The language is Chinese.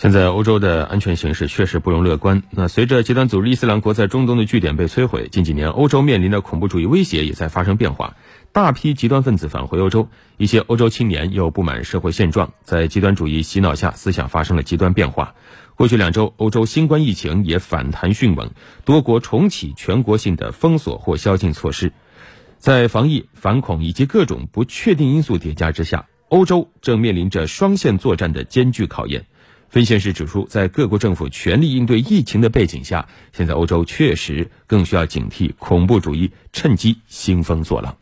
现在欧洲的安全形势确实不容乐观。那随着极端组织伊斯兰国在中东的据点被摧毁，近几年欧洲面临的恐怖主义威胁也在发生变化。大批极端分子返回欧洲，一些欧洲青年又不满社会现状，在极端主义洗脑下，思想发生了极端变化。过去两周，欧洲新冠疫情也反弹迅猛，多国重启全国性的封锁或宵禁措施。在防疫、反恐以及各种不确定因素叠加之下，欧洲正面临着双线作战的艰巨考验。分析师指出，在各国政府全力应对疫情的背景下，现在欧洲确实更需要警惕恐怖主义趁机兴风作浪。